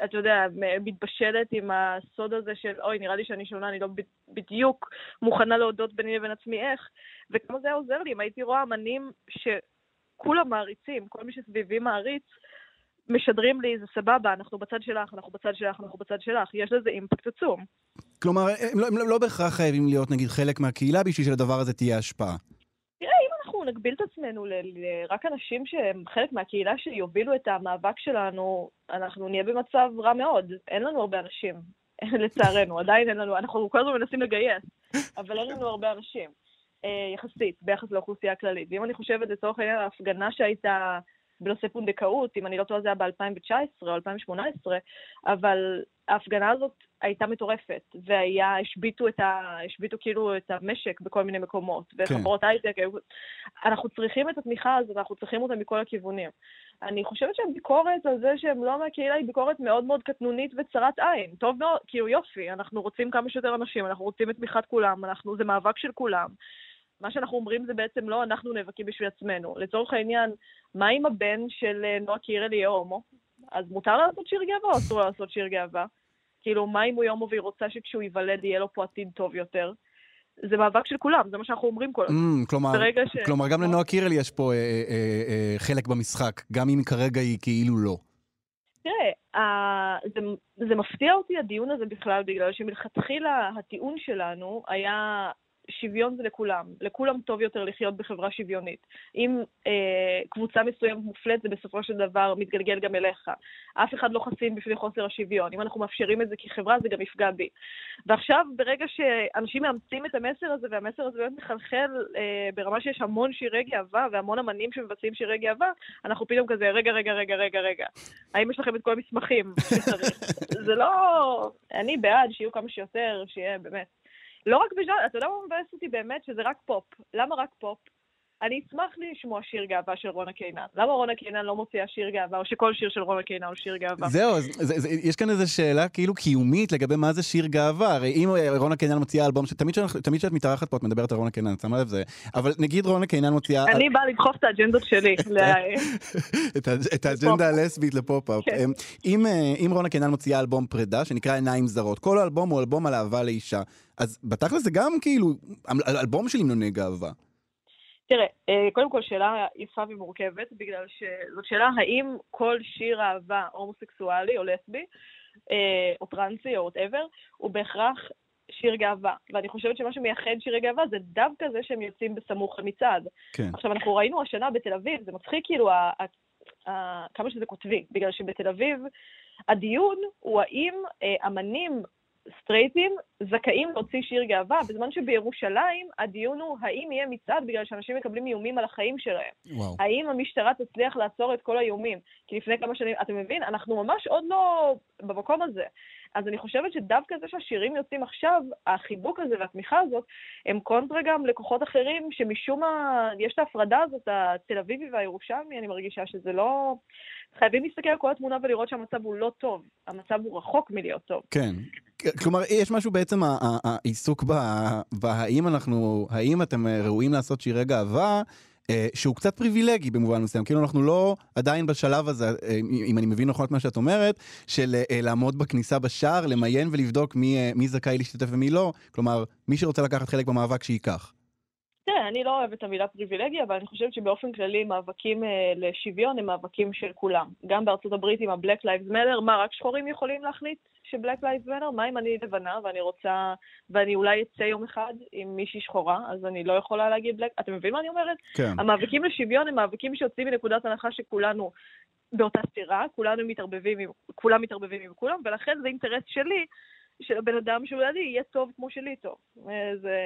אתה יודע, מתבשלת עם הסוד הזה של אוי, נראה לי שאני שונה, אני לא בדיוק מוכנה להודות ביני לבין עצמי איך, וכמה זה היה עוזר לי אם הייתי רואה אמנים שכולם מעריצים, כל מי שסביבי מעריץ, משדרים לי, זה סבבה, אנחנו בצד שלך, אנחנו בצד שלך, אנחנו בצד שלך. יש לזה אימפקט עצום. כלומר, הם לא, הם לא בהכרח חייבים להיות, נגיד, חלק מהקהילה בשביל שלדבר הזה תהיה השפעה. נגביל את עצמנו ל- ל- רק אנשים שהם חלק מהקהילה שיובילו את המאבק שלנו, אנחנו נהיה במצב רע מאוד. אין לנו הרבה אנשים, לצערנו, עדיין אין לנו, אנחנו כל הזמן מנסים לגייס, אבל אין לנו הרבה אנשים, אה, יחסית, ביחס לאוכלוסייה הכללית. ואם אני חושבת לצורך העניין ההפגנה שהייתה בנושא פונדקאות, אם אני לא טועה זה היה ב-2019 או 2018, אבל ההפגנה הזאת הייתה מטורפת, והיה, השביתו את ה... השביתו כאילו את המשק בכל מיני מקומות, וחברות הייטק, היו- אנחנו צריכים את התמיכה הזאת, אנחנו צריכים אותה מכל הכיוונים. אני חושבת שהביקורת על זה שהם לא מהקהילה היא ביקורת מאוד מאוד קטנונית וצרת עין. טוב מאוד, כאילו יופי, אנחנו רוצים כמה שיותר אנשים, אנחנו רוצים את תמיכת כולם, אנחנו, זה מאבק של כולם. מה שאנחנו אומרים זה בעצם לא אנחנו נאבקים בשביל עצמנו. לצורך העניין, מה אם הבן של אה, נועה קירל יהיה הומו? אז מותר לעשות שיר גאווה או אסור לעשות שיר גאווה? כאילו, מה אם הוא הומו והיא רוצה שכשהוא ייוולד יהיה לו פה עתיד טוב יותר? זה מאבק של כולם, זה מה שאנחנו אומרים כל הזמן. Mm, כלומר, ש- כלומר, גם לנועה קירל יש פה אה, אה, אה, חלק במשחק, גם אם כרגע היא כאילו לא. תראה, ה- זה, זה מפתיע אותי הדיון הזה בכלל, בגלל שמלכתחילה הטיעון שלנו היה שוויון זה לכולם. לכולם טוב יותר לחיות בחברה שוויונית. אם אה, קבוצה מסוימת מופלית, זה בסופו של דבר מתגלגל גם אליך. אף אחד לא חסין בפני חוסר השוויון. אם אנחנו מאפשרים את זה כחברה, זה גם יפגע בי. ועכשיו, ברגע שאנשים מאמצים את המסר הזה, והמסר הזה באמת מחלחל אה, ברמה שיש המון שירי גאווה והמון אמנים שמבצעים שירי גאווה, אנחנו פתאום כזה, רגע, רגע, רגע, רגע, רגע. האם יש לכם את כל המסמכים? זה לא... אני בעד שיהיו כמה שיותר, שיהיה באמת. לא רק בז'אנר, אתה יודע מה מבאס אותי באמת? שזה רק פופ. למה רק פופ? אני אשמח לשמוע שיר גאווה של רונה קינן. למה רונה קינן לא מוציאה שיר גאווה, או שכל שיר של רונה קינן הוא שיר גאווה? זהו, אז זה, זה, יש כאן איזו שאלה כאילו קיומית לגבי מה זה שיר גאווה. הרי אם אה, רונה קינן מוציאה אלבום, תמיד כשאת מתארחת פה את מדברת על רונה קינן, את שמה לב זה, אבל נגיד רונה קינן מוציאה... אני באה לדחוף את האג'נדות שלי. את, האג'נדה הלסבית לפופ-אפ. כן. אמ, אם, אה, אם רונה קינן מוציאה אלבום פרידה, שנקרא עיניים זרות, כל האלבום הוא אלבום על אהבה לאישה, אז בתכל'ס זה גם כאילו אל- אלבום של המנוני גאווה. תראה, אה, קודם כל שאלה יפה ומורכבת, בגלל שזאת שאלה האם כל שיר אהבה הומוסקסואלי או לסבי, אה, או טרנסי או whatever, הוא בהכרח שיר גאווה. ואני חושבת שמה שמייחד שירי גאווה זה דווקא זה שהם יוצאים בסמוך למצעד. כן. עכשיו, אנחנו ראינו השנה בתל אביב, זה מצחיק כאילו ה- ה- ה- כמה שזה קוטבי, בגלל שבתל אביב הדיון הוא האם אה, אמנים סטרייטים זכאים להוציא שיר גאווה, בזמן שבירושלים הדיון הוא האם יהיה מצעד בגלל שאנשים מקבלים איומים על החיים שלהם. וואו. האם המשטרה תצליח לעצור את כל האיומים? כי לפני כמה שנים, אתה מבין? אנחנו ממש עוד לא במקום הזה. אז אני חושבת שדווקא זה שהשירים יוצאים עכשיו, החיבוק הזה והתמיכה הזאת, הם קונטרה גם לכוחות אחרים, שמשום מה יש את ההפרדה הזאת, התל אביבי והירושלמי, אני מרגישה שזה לא... חייבים להסתכל על כל התמונה ולראות שהמצב הוא לא טוב. המצב הוא רחוק מלהיות טוב. כן. כלומר, יש משהו בעצם, העיסוק בהאם אנחנו, האם אתם אה, ראויים לעשות שירי גאווה, אה, שהוא קצת פריבילגי במובן מסוים. כאילו אנחנו לא עדיין בשלב הזה, אה, אם אני מבין נכון את מה שאת אומרת, של לעמוד בכניסה בשער, למיין ולבדוק מי, מי זכאי להשתתף ומי לא. כלומר, מי שרוצה לקחת חלק במאבק, שייקח. תראה, אני לא אוהבת את המילה פריבילגיה, אבל אני חושבת שבאופן כללי מאבקים אה, לשוויון הם מאבקים של כולם. גם בארצות הברית עם ה-Black Lives Matter, מה, רק שחורים יכולים להחליט ש-Black Lives Matter? מה אם אני לבנה ואני רוצה, ואני אולי אצא יום אחד עם מישהי שחורה, אז אני לא יכולה להגיד Black... אתה מבין מה אני אומרת? כן. המאבקים לשוויון הם מאבקים שיוצאים מנקודת הנחה שכולנו באותה סתירה, כולנו מתערבבים עם, כולם מתערבבים עם כולם, ולכן זה אינטרס שלי, של הבן אדם שהוא לידי יהיה טוב כמו שלי טוב. אה, זה,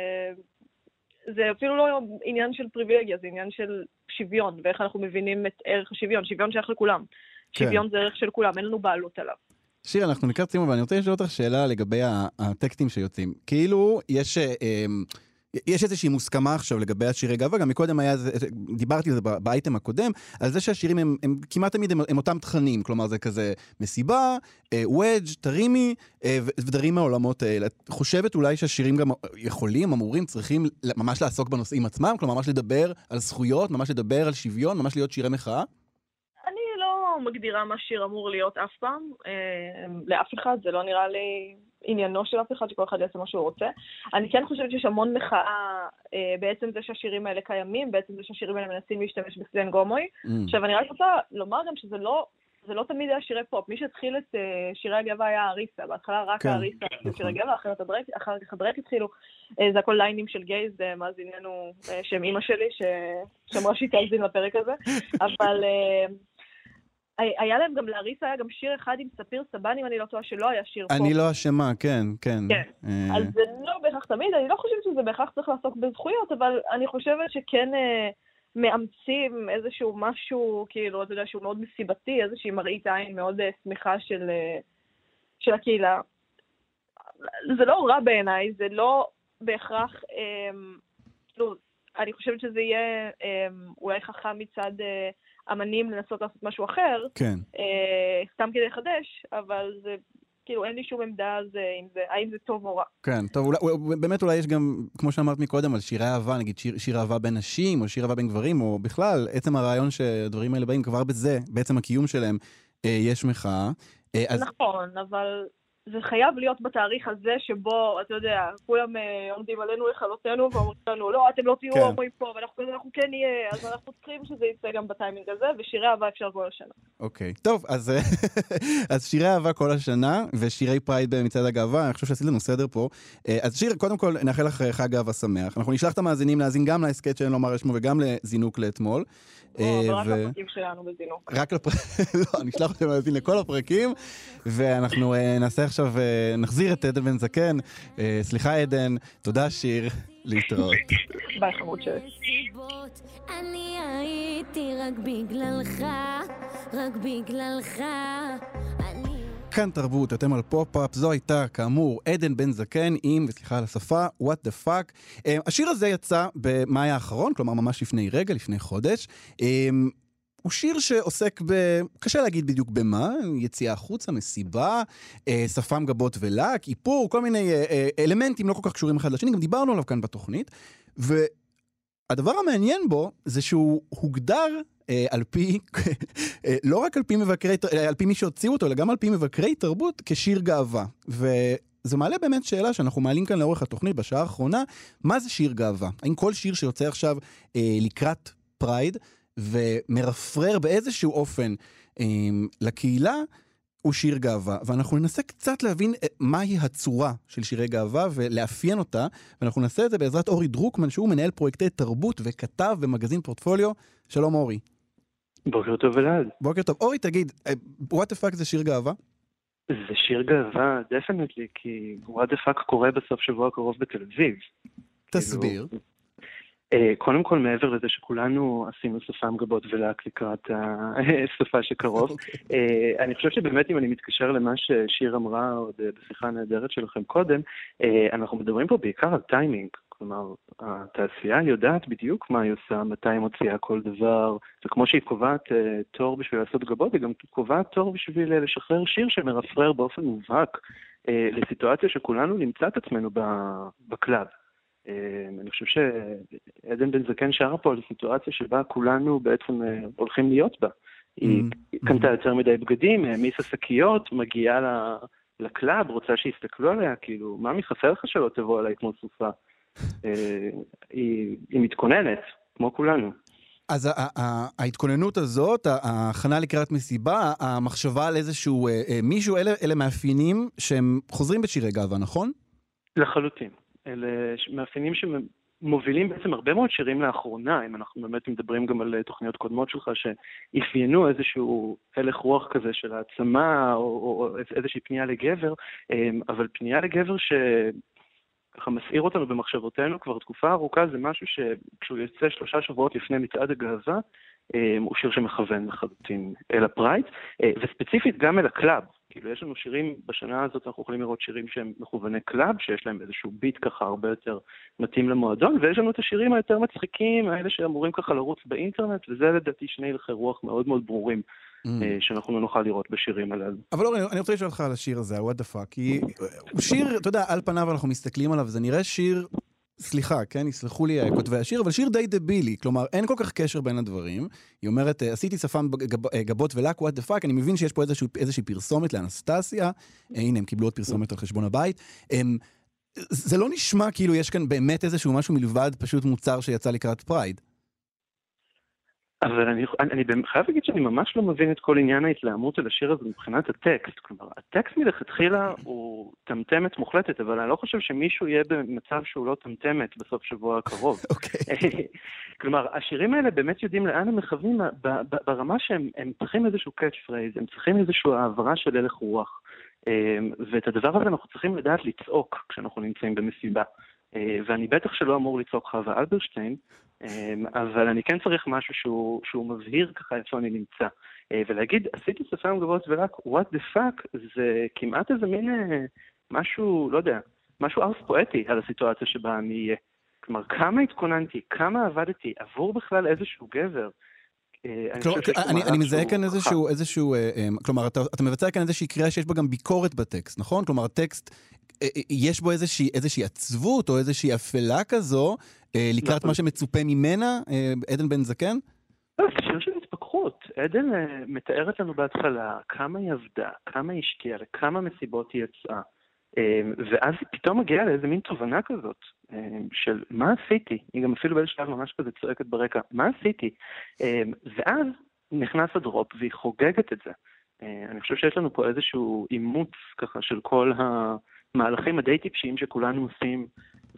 זה אפילו לא עניין של פריבילגיה, זה עניין של שוויון, ואיך אנחנו מבינים את ערך השוויון. שוויון שייך לכולם. כן. שוויון זה ערך של כולם, אין לנו בעלות עליו. שיר, אנחנו לקראת סיום, אבל אני רוצה לשאול אותך שאלה לגבי הטקסטים שיוצאים. כאילו, יש... אה, אמ, יש איזושהי מוסכמה עכשיו לגבי השירי גאווה, גם מקודם היה, דיברתי על זה באייטם הקודם, על זה שהשירים הם, הם כמעט תמיד הם, הם אותם תכנים, כלומר זה כזה מסיבה, אה, וודג', תרימי, אה, ודברים מהעולמות האלה. את חושבת אולי שהשירים גם יכולים, אמורים, צריכים ממש לעסוק בנושאים עצמם, כלומר ממש לדבר על זכויות, ממש לדבר על שוויון, ממש להיות שירי מחאה? מגדירה מה שיר אמור להיות אף פעם, אה, לאף אחד, זה לא נראה לי עניינו של אף אחד, שכל אחד יעשה מה שהוא רוצה. אני כן חושבת שיש המון מחאה אה, בעצם זה שהשירים האלה קיימים, בעצם זה שהשירים האלה מנסים להשתמש בסלנג הומואי. Mm. עכשיו, אני רק רוצה לומר גם שזה לא... זה לא תמיד היה שירי פופ. מי שהתחיל את uh, שירי הגאווה היה אריסה. בהתחלה רק כן, האריסה נכון. שירי הדרק, אחר כך הדרק התחילו. Uh, זה הכל ליינים של גייז, uh, מאזיננו, uh, שהם אימא שלי, שאמרה שהיא תאזין לפרק הזה. אבל uh, היה להם גם, לאריסה היה גם שיר אחד עם ספיר סבן, אם אני לא טועה, שלא היה שיר פופ. אני לא אשמה, כן, כן. כן. אה, אז זה לא בהכרח תמיד, אני לא חושבת שזה בהכרח צריך לעסוק בזכויות, אבל אני חושבת שכן אה, מאמצים איזשהו משהו, כאילו, אתה יודע, שהוא מאוד מסיבתי, איזושהי מראית עין מאוד אה, שמחה של, אה, של הקהילה. זה לא רע בעיניי, זה לא בהכרח, אה, כאילו, אני חושבת שזה יהיה אה, אולי חכם מצד אה, אמנים לנסות לעשות משהו אחר, כן. אה, סתם כדי לחדש, אבל זה, כאילו, אין לי שום עמדה על זה, אם זה, האם זה טוב או רע. כן, טוב, אולי, אולי- באמת אולי יש גם, כמו שאמרת מקודם, על שירי אהבה, נגיד שיר, שיר אהבה בין נשים, או שיר אהבה בין גברים, או בכלל, עצם הרעיון שהדברים האלה באים, כבר בזה, בעצם הקיום שלהם, אה, יש מחאה. אה, אז נכון, אבל זה חייב להיות בתאריך הזה שבו, אתה יודע, כולם אה, עומדים עלינו לכלותנו ואומרים לנו, לא, אתם לא תהיו כאן הומואים פה, ואנחנו אנחנו כן נהיה, אז אנחנו צריכים שזה יצא גם בטיימינג הזה, ושירי אהבה אפשר כל השנה. אוקיי. טוב, אז, אה, אז שירי אהבה כל השנה, ושירי פרייד במצעד הגאווה, אני חושב שעשית לנו סדר פה. אה, אז שיר, קודם כל, נאחל לך אה, חג אהבה שמח. אנחנו נשלח את המאזינים להאזין גם להסכת שאין לומר שמו וגם לזינוק לאתמול. אה, ו- הפרקים שלנו בזינוק. רק לפרק, לא, אני אשלח אתכם להאזין לכל הפרקים, ואנחנו אה, נעשה עכשיו, אה, נחזיר את עדן בן זקן. סליחה עדן, תודה שיר, להתראות. ביי חמוד שלי. סיבות, אני הייתי רק בגללך, רק בגללך. אני... כאן תרבות, אתם על פופ-אפ, זו הייתה כאמור עדן בן זקן עם, וסליחה על השפה, what the fuck. אה, השיר הזה יצא במאי האחרון, כלומר ממש לפני רגע, לפני חודש. אה, הוא שיר שעוסק ב... קשה להגיד בדיוק במה, יציאה החוצה, מסיבה, אה, שפם גבות ולק, איפור, כל מיני אה, אה, אלמנטים לא כל כך קשורים אחד לשני, גם דיברנו עליו כאן בתוכנית. והדבר המעניין בו זה שהוא הוגדר על פי, אה, לא רק על פי מבקרי, אה, על פי מי שהוציאו אותו, אלא גם על פי מבקרי תרבות כשיר גאווה. זה מעלה באמת שאלה שאנחנו מעלים כאן לאורך התוכנית בשעה האחרונה, מה זה שיר גאווה? האם כל שיר שיוצא עכשיו אה, לקראת פרייד ומרפרר באיזשהו אופן אה, לקהילה, הוא שיר גאווה, ואנחנו ננסה קצת להבין אה, מהי הצורה של שירי גאווה ולאפיין אותה, ואנחנו נעשה את זה בעזרת אורי דרוקמן, שהוא מנהל פרויקטי תרבות וכתב במגזין פורטפוליו. שלום אורי. בוקר טוב אלעד. בוקר טוב. אורי, תגיד, אה, what the fuck זה שיר גאווה? זה שיר גאווה, definitely, כי what the fuck קורה בסוף שבוע הקרוב בתל אביב. תסביר. כאילו, אה, קודם כל, מעבר לזה שכולנו עשינו שפם גבות ולק לקראת הסופ"ש הקרוב, אוקיי. אה, אני חושב שבאמת אם אני מתקשר למה ששיר אמרה עוד בשיחה הנהדרת שלכם קודם, אה, אנחנו מדברים פה בעיקר על טיימינג. כלומר, התעשייה יודעת בדיוק מה היא עושה, מתי היא מוציאה כל דבר, וכמו שהיא קובעת אה, תור בשביל לעשות גבות, היא גם קובעת תור בשביל אה, לשחרר שיר שמרפרר באופן מובהק אה, לסיטואציה שכולנו נמצא את עצמנו ב- בקלאב. אה, אני חושב שעדן בן זקן שרה פה על סיטואציה שבה כולנו בעצם אה, הולכים להיות בה. היא Mm, קנתה יותר מדי בגדים, העמיסה שקיות, מגיעה ל- לקלאב, רוצה שיסתכלו עליה, כאילו, מה חסר לך שלא תבוא אליי כמו סופה? אה, היא היא מתכוננת, כמו כולנו. אז ההתכוננות הזאת, ההכנה לקראת מסיבה, המחשבה על איזשהו אה, אה, מישהו, אלה, אלה מאפיינים שהם חוזרים בשירי גאווה, נכון? לחלוטין. אלה מאפיינים שמובילים בעצם הרבה מאוד שירים לאחרונה, אם אנחנו באמת מדברים גם על תוכניות קודמות שלך, שאפיינו איזשהו הלך רוח כזה של העצמה, או, או, או איזושהי פנייה לגבר, אבל פנייה לגבר ש... ככה מסעיר אותנו במחשבותינו כבר תקופה ארוכה, זה משהו שכשהוא יוצא שלושה שבועות לפני מצעד הגאווה, אה, הוא שיר שמכוון לחלוטין אל הפרייד, אה, וספציפית גם אל הקלאב. כאילו, יש לנו שירים, בשנה הזאת אנחנו יכולים לראות שירים שהם מכווני קלאב, שיש להם איזשהו ביט ככה הרבה יותר מתאים למועדון, ויש לנו את השירים היותר מצחיקים, האלה שאמורים ככה לרוץ באינטרנט, וזה לדעתי שני הלכי רוח מאוד מאוד ברורים, Mm. אה, שאנחנו לא נוכל לראות בשירים הללו. אבל אורי, אני רוצה לשאול אותך על השיר הזה, ה-what the fuck, כי הוא שיר, אתה יודע, על פניו אנחנו מסתכלים עליו, זה נראה שיר, סליחה, כן, יסלחו לי אה, כותבי השיר, אבל שיר די דבילי, כלומר, אין כל כך קשר בין הדברים. היא אומרת, אה, עשיתי שפם אה, גבות ולק, what the fuck, אני מבין שיש פה איזשהו, איזושהי פרסומת לאנסטסיה, אה, הנה, הם קיבלו עוד פרסומת על חשבון הבית. הם, זה לא נשמע כאילו יש כאן באמת איזשהו משהו מלבד פשוט מוצר שיצא לקראת פרייד. אבל אני, אני, אני חייב להגיד שאני ממש לא מבין את כל עניין ההתלהמות של השיר הזה מבחינת הטקסט. כלומר, הטקסט מלכתחילה הוא טמטמת מוחלטת, אבל אני לא חושב שמישהו יהיה במצב שהוא לא טמטמת בסוף שבוע הקרוב. אוקיי. כלומר, השירים האלה באמת יודעים לאן הם מכוונים ברמה שהם הם צריכים איזשהו catch phrase, הם צריכים איזושהי העברה של הלך רוח. אמ, ואת הדבר הזה אנחנו צריכים לדעת לצעוק כשאנחנו נמצאים במסיבה. אה, ואני בטח שלא אמור לצעוק חווה אלברשטיין, אבל אני כן צריך משהו שהוא, שהוא מבהיר ככה איפה אני נמצא. אה, ולהגיד, עשיתי שפם גבוהות ורק what the fuck, זה כמעט איזה מין אה, משהו, לא יודע, משהו ארס פואטי על הסיטואציה שבה אני אהיה. כלומר, כמה התכוננתי, כמה עבדתי עבור בכלל איזשהו גבר. אה, אני מזהה כאן. איזשהו, איזשהו, כלומר, אתה, מבצע כאן איזושהי קריאה שיש בה גם ביקורת בטקסט, נכון? כלומר, הטקסט, יש בו איזושהי, איזושהי עצבות או איזושהי אפלה כזו, אה, לקראת נכון. מה שמצופה ממנה, אה, עדן בן זקן? לא, זה שיר של התפכחות. עדן אה, מתארת לנו בהתחלה כמה היא עבדה, כמה היא השקיעה, לכמה מסיבות היא יצאה. אה, ואז היא פתאום מגיעה לאיזה מין תובנה כזאת, אה, של מה עשיתי? היא גם אפילו באיזשהו שלב ממש כזה צועקת ברקע, מה עשיתי? אה, ואז נכנס הדרופ והיא חוגגת את זה. אה, אני חושב שיש לנו פה איזשהו אימוץ ככה של כל המהלכים הדי טיפשיים שכולנו עושים,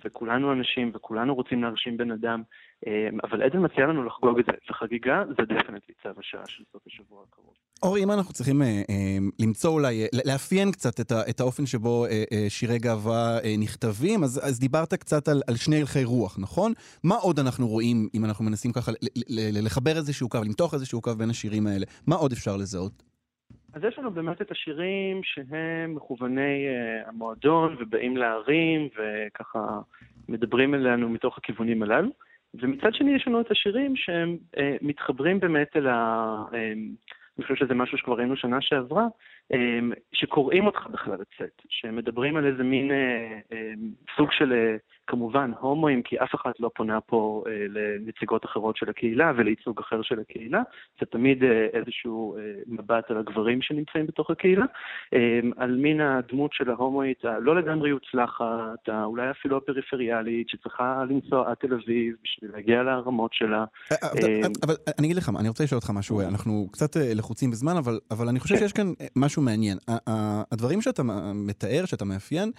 וכולנו אנשים, וכולנו רוצים להרשים בן אדם, אה, אבל עדן מציע לנו לחגוג את זה, וחגיגה זה definitely צו השעה של סוף השבוע הקרוב. אורי, אם אנחנו צריכים אה, אה, למצוא אולי, אה, לאפיין קצת את, ה, את האופן שבו אה, אה, שירי גאווה אה, נכתבים, אז, אז דיברת קצת על, על שני הלכי רוח, נכון? מה עוד אנחנו רואים, אם אנחנו מנסים ככה ל, ל, ל, לחבר איזשהו קו, למתוח איזשהו קו בין השירים האלה? מה עוד אפשר לזהות? אז יש לנו באמת את השירים שהם מכווני uh, המועדון ובאים להרים וככה מדברים אלינו מתוך הכיוונים הללו. ומצד שני יש לנו את השירים שהם uh, מתחברים באמת אל ה... Uh, אני חושב שזה משהו שכבר ראינו שנה שעברה, אמ, שקוראים אותך בכלל לצאת, שמדברים על איזה מין אה, אה, סוג של, אה, כמובן, הומואים, כי אף אחד לא פונה פה אה, לנציגות אחרות של הקהילה ולייצוג אחר של הקהילה, זה תמיד אה, איזשהו אה, מבט על הגברים שנמצאים בתוך הקהילה, אה, על מין הדמות של ההומואית הלא לגמרי מוצלחת, אולי אפילו הפריפריאלית, שצריכה לנסוע עד תל אביב בשביל להגיע לרמות שלה. אה, אבל- אה, אבל אני אגיד לך אני רוצה לשאול אותך משהו, אנחנו קצת אה, לחוצים בזמן, אבל- אבל אני חושב שיש כאן אה, משהו מעניין. הדברים שאתה מתאר, שאתה מאפיין,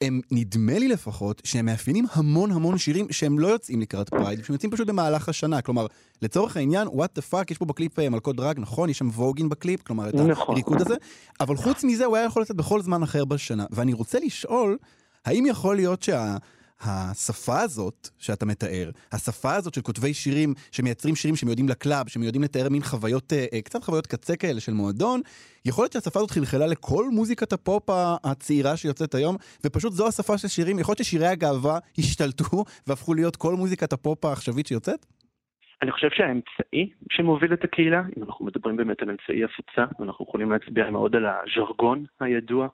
הם, נדמה לי לפחות, שהם מאפיינים המון המון שירים שהם לא יוצאים לקראת Pride, שהם יוצאים פשוט במהלך השנה. כלומר, לצורך העניין, what the fuck, יש פה בקליפ אה, מלכות דראג, נכון? יש שם voguing בקליפ, כלומר, את נכון. הריקוד הזה, אבל חוץ מזה, הוא היה יכול לצאת בכל זמן אחר בשנה. ואני רוצה לשאול, האם יכול להיות שה... השפה הזאת שאתה מתאר, השפה הזאת של כותבי שירים שמייצרים שירים שמיועדים ל club, שמיועדים לתאר מין חוויות, אה, אה, קצת חוויות קצה כאלה של מועדון, יכול להיות שהשפה הזאת חלחלה לכל מוזיקת הפופ הצעירה שיוצאת היום, ופשוט זו השפה של שירים, יכול להיות ששירי הגאווה השתלטו והפכו להיות כל מוזיקת הפופ העכשווית שיוצאת? אני חושב שהאמצעי שמוביל את הקהילה, אם אנחנו מדברים באמת על אמצעי הפצה, אנחנו יכולים להצביע מאוד על הז'רגון הידוע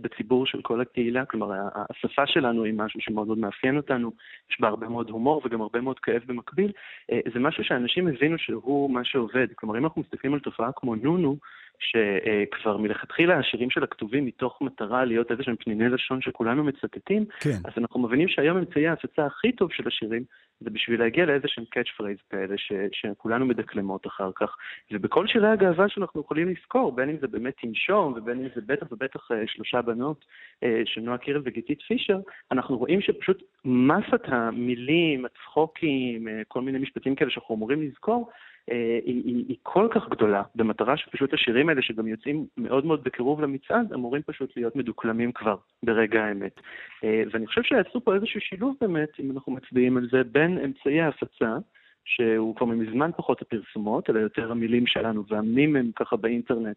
בציבור של כל הקהילה, כלומר השפה שלנו היא משהו שמאוד מאוד מאפיין אותנו, יש בה הרבה מאוד הומור וגם הרבה מאוד כאב במקביל, אה, זה משהו שאנשים הבינו שהוא מה שעובד, כלומר אם אנחנו מסתכלים על תופעה כמו נונו, שכבר מלכתחילה השירים שלה כתובים מתוך מטרה להיות איזה שהם פניני לשון שכולנו מצטטים, כן. אז אנחנו מבינים שהיום אמצעי ההפצה הכי טוב של השירים זה בשביל להגיע לאיזה שהם catch phrase כאלה ש, שכולנו מדקלמות אחר כך. ובכל שירי הגאווה שאנחנו יכולים לזכור, בין אם זה באמת תנשום ובין אם זה בטח ובטח אה, שלושה בנות אה, של נועה קירל וגיתית פישר, אנחנו רואים שפשוט מסת המילים, הצחוקים, אה, כל מיני משפטים כאלה שאנחנו אמורים לזכור, היא, היא, היא כל כך גדולה, במטרה שפשוט השירים האלה שגם יוצאים מאוד מאוד בקירוב למצעד, אמורים פשוט להיות מדוקלמים כבר ברגע האמת. אה, ואני חושב שיצרו פה איזשהו שילוב באמת, אם אנחנו מצביעים על זה, בין אמצעי ההפצה, שהוא כבר מזמן פחות הפרסומות, אלא יותר המילים שלנו והמים הם ככה באינטרנט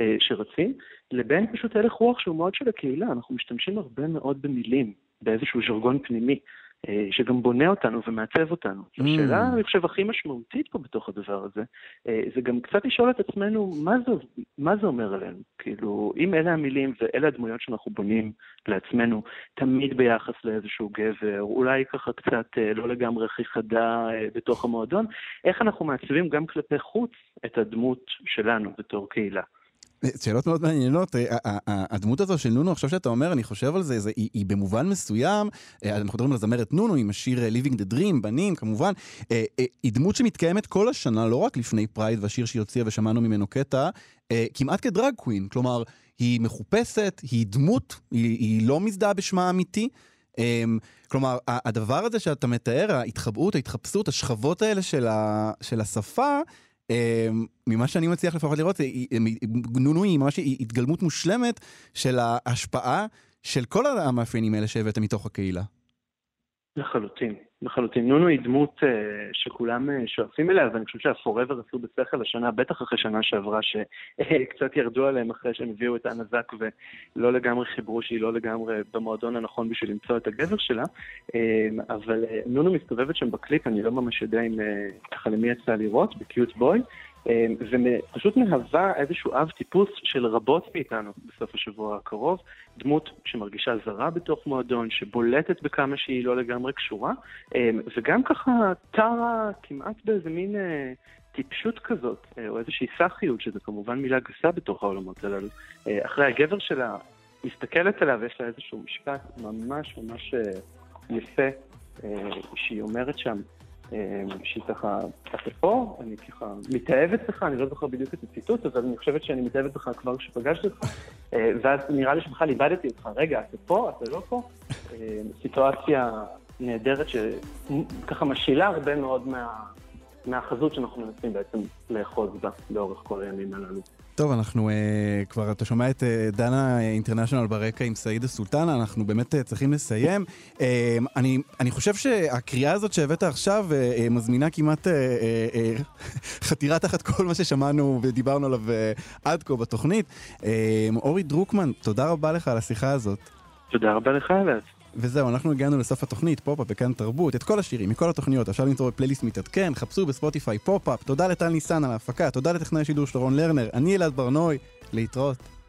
אה, שרצים, לבין פשוט הלך רוח שהוא מאוד של הקהילה, אנחנו משתמשים הרבה מאוד במילים, באיזשהו ז'רגון פנימי. אה, שגם בונה אותנו ומעצב אותנו. Mm. השאלה, אני חושב, הכי משמעותית פה בתוך הדבר הזה, אה, זה גם קצת לשאול את עצמנו, מה זה, מה זה אומר עלינו? כאילו, אם אלה המילים ואלה הדמויות שאנחנו בונים לעצמנו, תמיד ביחס לאיזשהו גבר, אולי ככה קצת אה, לא לגמרי הכי חדה בתוך המועדון, איך אנחנו מעצבים גם כלפי חוץ את הדמות שלנו בתור קהילה? שאלות מאוד מעניינות. אה, ה- ה- ה- הדמות הזו של נונו, עכשיו שאתה אומר, אני חושב על זה, זה היא, היא במובן מסוים, אה, אנחנו מדברים על הזמרת נונו עם השיר אה, Living the Dream, בנים, כמובן, אה, אה, היא דמות שמתקיימת כל השנה, לא רק לפני Pride והשיר שהיא הוציאה ושמענו ממנו קטע, אה, כמעט כדרג קווין, כלומר, היא מחופשת, היא דמות, היא, היא לא מזדהה בשמה האמיתי. Um, כלומר, הדבר הזה שאתה מתאר, ההתחבאות, ההתחפשות, השכבות האלה של, ה, של השפה, ממה שאני מצליח לפחות לראות, נונו היא ממש התגלמות מושלמת של ההשפעה של כל המאפיינים האלה שהבאת מתוך הקהילה. לחלוטין, לחלוטין. נונו היא דמות uh, שכולם uh, שואפים אליה, ואני חושב שהפוראבר עשו בשכל השנה, בטח אחרי שנה שעברה, שקצת ירדו עליהם אחרי שהם הביאו את אנה זק ולא לגמרי חיברו שהיא לא לגמרי במועדון הנכון בשביל למצוא את הגבר שלה. Uh, אבל נונו מסתובבת שם בקליפ, אני לא ממש יודע אם ככה למי יצא לראות, בקיוט בוי. ופשוט מהווה איזשהו אב טיפוס של רבות מאיתנו בסוף השבוע הקרוב, דמות שמרגישה זרה בתוך מועדון, שבולטת בכמה שהיא לא לגמרי קשורה, אה, וגם ככה טרה כמעט באיזה מין אה, טיפשות כזאת, אה, או איזושהי סאחיות, שזה כמובן מילה גסה בתוך העולמות הללו. אה, אחרי הגבר שלה מסתכלת עליו, יש לה איזשהו משפט ממש ממש יפה, שהיא אומרת שם, שהיא ככה, אתה פה, אני ככה מתאהבת בך, אני לא זוכר בדיוק את הציטוט, אבל אני חושבת שאני מתאהבת בך כבר כשפגשתי אותך, אה, ואז נראה לי שבכלל איבדתי אותך, רגע, אתה פה, אתה לא פה? אה, סיטואציה נהדרת שככה משילה הרבה מאוד מה... מהחזות שאנחנו מנסים בעצם לאחוז בה לאורך כל הימים הללו. טוב, אנחנו אה, כבר, אתה שומע את אה, דנה אינטרנשיונל ברקע עם סעיד הסולטנה, אנחנו באמת אה, צריכים לסיים. אה, אני, אני חושב שהקריאה הזאת שהבאת עכשיו אה, אה, מזמינה כמעט אה, אה, אה, חתירה תחת כל מה ששמענו ודיברנו עליו אה, עד כה בתוכנית. אה, אורי דרוקמן, תודה רבה לך על השיחה הזאת. תודה רבה לך, אלעד. וזהו, אנחנו הגענו לסוף התוכנית, פופ-אפ בכאן תרבות, את כל השירים, מכל התוכניות, אפשר למצוא בפלייליסט מתעדכן, חפשו בספוטיפיי פופ-אפ, תודה לטל ניסן על ההפקה, תודה לטכנאי השידור של רון לרנר, אני אלעד ברנוי, להתראות.